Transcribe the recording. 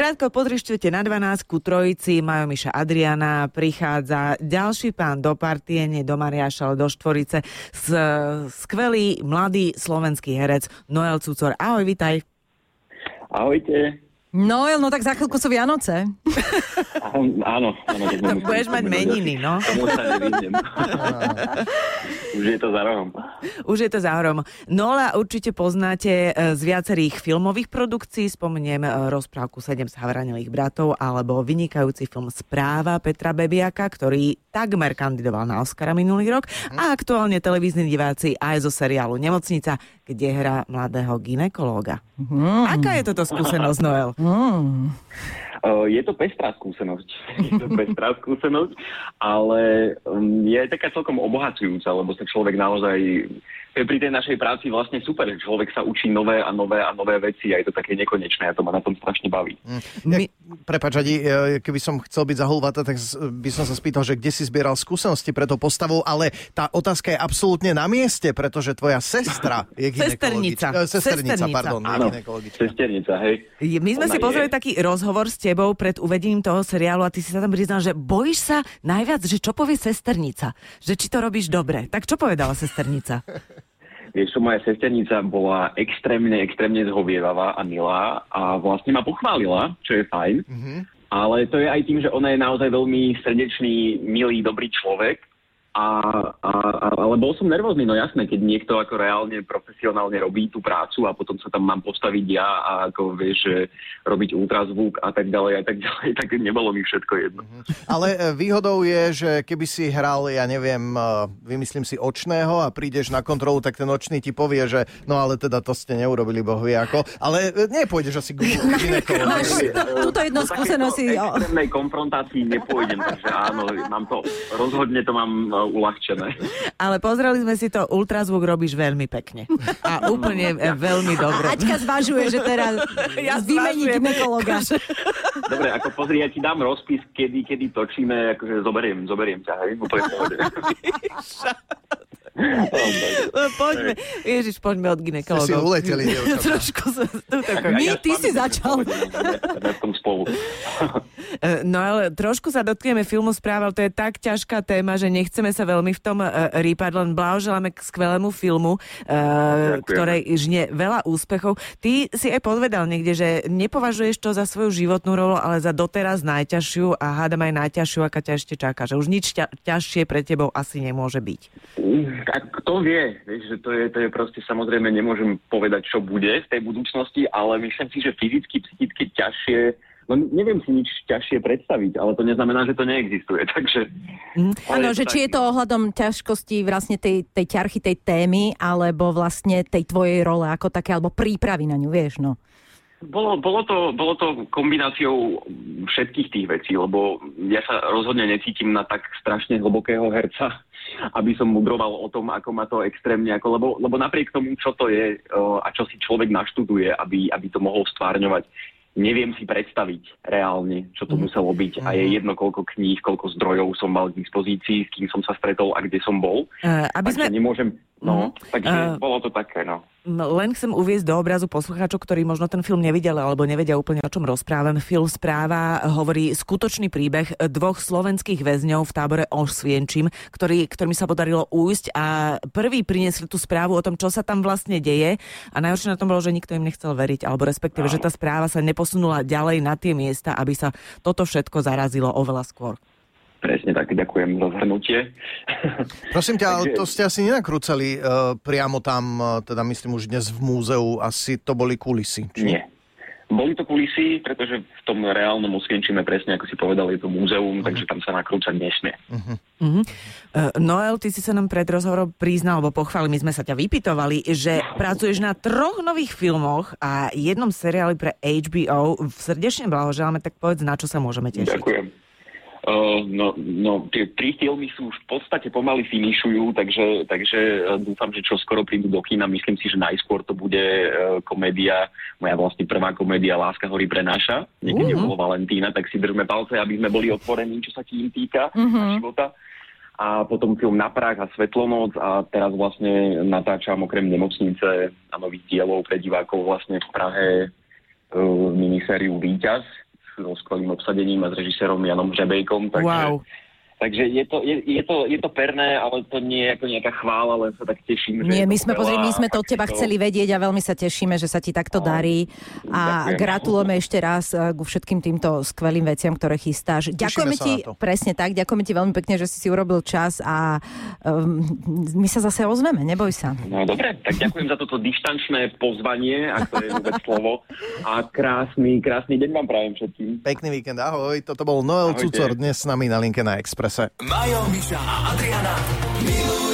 Krátko podrištujete na 12 ku trojici, Majo Miša Adriana, prichádza ďalší pán do partie, nie do Mariáša, ale do Štvorice, s, skvelý mladý slovenský herec Noel Cucor. Ahoj, vitaj. Ahojte. Noel, no tak za chvíľku sú Vianoce. Áno, áno. To budeš mať meniny, no. Už je to za rohom. Už je to za horom. Nola určite poznáte e, z viacerých filmových produkcií, spomeniem e, rozprávku 7 zhavranilých bratov alebo vynikajúci film Správa Petra Bebiaka, ktorý takmer kandidoval na Oscara minulý rok a aktuálne televízni diváci aj zo seriálu Nemocnica, kde hrá mladého ginekológa. Aká je toto skúsenosť, Noel? Mm. Uh, je to pestrá skúsenosť. Je to pestrá skúsenosť, ale um, je aj taká celkom obohacujúca, lebo sa človek naozaj to je pri tej našej práci vlastne super, že človek sa učí nové a nové a nové veci a je to také nekonečné a to ma na tom strašne baví. My... Prepač, Adi, e, keby som chcel byť zahulvata, tak by som sa spýtal, že kde si zbieral skúsenosti pre tou postavou, ale tá otázka je absolútne na mieste, pretože tvoja sestra je Sesternica. Sesternica, Sesternica. pardon, Áno, sesternica, hej. My sme Ona si pozreli je. taký rozhovor s tebou pred uvedením toho seriálu a ty si sa tam priznal, že bojíš sa najviac, že čo povie sesternica. Že či to robíš dobre. Tak čo povedala sesternica? Vieš moja sesternica bola extrémne, extrémne zhovievavá a milá a vlastne ma pochválila, čo je fajn. Ale to je aj tým, že ona je naozaj veľmi srdečný, milý, dobrý človek. A, a, a, ale bol som nervózny, no jasné, keď niekto ako reálne profesionálne robí tú prácu a potom sa tam mám postaviť ja a ako vieš, že robiť ultrazvuk a tak ďalej a tak ďalej, tak nebolo mi všetko jedno. Ale e, výhodou je, že keby si hral, ja neviem, e, vymyslím si očného a prídeš na kontrolu, tak ten očný ti povie, že no ale teda to ste neurobili, boh vie ako. Ale e, nepôjdeš asi k ginekologovi. Máš tú- túto jednu Do skúsenosť extrémnej konfrontácii nepôjdem, takže áno, mám to, rozhodne to mám uľahčené. Ale pozreli sme si to, ultrazvuk robíš veľmi pekne. A úplne e, veľmi dobre. Aťka zvažuje, že teraz Ja vymení ginekologa. Dobre, ako pozri, ja ti dám rozpis, kedy, kedy točíme, akože zoberiem, zoberiem ťa, hej, úplne poďme, Ježiš, poďme od Ste si ginekologov. uleteli. Trošku sa My, ty s si vami začal. Sme v tom spolu. E, No ale trošku sa dotkneme filmu správa, ale to je tak ťažká téma, že nechceme sa veľmi v tom e, rýpať, len blahoželáme k skvelému filmu, e, Ďakujem. ktorej žne veľa úspechov. Ty si aj podvedal niekde, že nepovažuješ to za svoju životnú rolu, ale za doteraz najťažšiu a hádam aj najťažšiu, aká ťa ešte čaká. Že už nič ťa, ťažšie pre tebou asi nemôže byť. Tak kto vie, vieš, že to je, to je proste samozrejme, nemôžem povedať, čo bude v tej budúcnosti, ale myslím si, že fyzicky, psychicky ťažšie, no neviem si nič ťažšie predstaviť, ale to neznamená, že to neexistuje, takže... Hm? Áno, Ale že či je to ohľadom ťažkosti vlastne tej, tej ťarchy, tej témy, alebo vlastne tej tvojej role ako také, alebo prípravy na ňu, vieš, no. Bolo, bolo, to, bolo to kombináciou všetkých tých vecí, lebo ja sa rozhodne necítim na tak strašne hlbokého herca, aby som mudroval o tom, ako ma to extrémne, ako, lebo, lebo napriek tomu, čo to je o, a čo si človek naštuduje, aby, aby to mohol stvárňovať, neviem si predstaviť reálne, čo to muselo byť. A je jedno, koľko kníh, koľko zdrojov som mal k dispozícii, s kým som sa stretol a kde som bol. E, Aby sme... nemôžem... No, Eh, takže bolo to také, no. No, Len chcem uviezť do obrazu poslucháčov, ktorí možno ten film nevideli alebo nevedia úplne o čom rozprávam. Film správa hovorí skutočný príbeh dvoch slovenských väzňov v tábore Osvienčim, ktorý, ktorým sa podarilo újsť a prvý priniesli tú správu o tom, čo sa tam vlastne deje a najhoršie na tom bolo, že nikto im nechcel veriť, alebo respektíve, že tá správa sa neposunula ďalej na tie miesta, aby sa toto všetko zarazilo oveľa skôr. Presne tak, ďakujem za zhrnutie. Prosím ťa, ale Takže- to ste asi nenakrúcali uh, priamo tam, uh, teda myslím už dnes v múzeu, asi to boli kulisy. či? Nie. Boli to kulisy, pretože v tom reálnom Osvienčime presne, ako si povedal, je to múzeum, takže tam sa nakrúcať nesmie. Mhm. Uh, Noel, ty si sa nám pred rozhovorom priznal, alebo pochválil, my sme sa ťa vypitovali, že pracuješ na troch nových filmoch a jednom seriáli pre HBO. Srdečne blahoželáme, tak povedz, na čo sa môžeme tešiť. Ďakujem. Uh, no, no, tie tri filmy sú už v podstate pomaly finišujú, takže, takže uh, dúfam, že čo skoro prídu do kína. Myslím si, že najskôr to bude uh, komédia, moja vlastne prvá komédia Láska hory prenáša, niekedy Mhm. uh-huh. okolo Valentína, tak si držme palce, aby sme boli otvorení, čo sa tým týka uh-huh. života. A potom film Na prach a Svetlonoc a teraz vlastne natáčam okrem nemocnice a nových dielov pre divákov vlastne v Prahe uh, minisériu Výťaz, so skvelým obsadením a s režisérom Janom Žebejkom. Takže Wow. Takže je to, je, je, to, je to perné, ale to nie je ako nejaká chvála, len sa tak teším. Nie, že my to sme, pozri, my sme to od a teba takéto- chceli vedieť a veľmi sa tešíme, že sa ti takto darí. A Ďakujem. gratulujeme ešte raz eh, ku všetkým týmto skvelým veciam, ktoré chystáš. Ďakujeme ti, to. presne tak, ďakujeme ti veľmi pekne, že si si urobil čas a um, my sa zase ozveme, neboj sa. No dobre, tak ďakujem za toto dištančné pozvanie, ak to je vôbec slovo. A krásny, krásny deň vám prajem všetkým. Pekný víkend, ahoj. Toto bol Noel Ahojte. Cucor dnes s nami na linke na tässä. Majo, Misa, Adriana, Milu.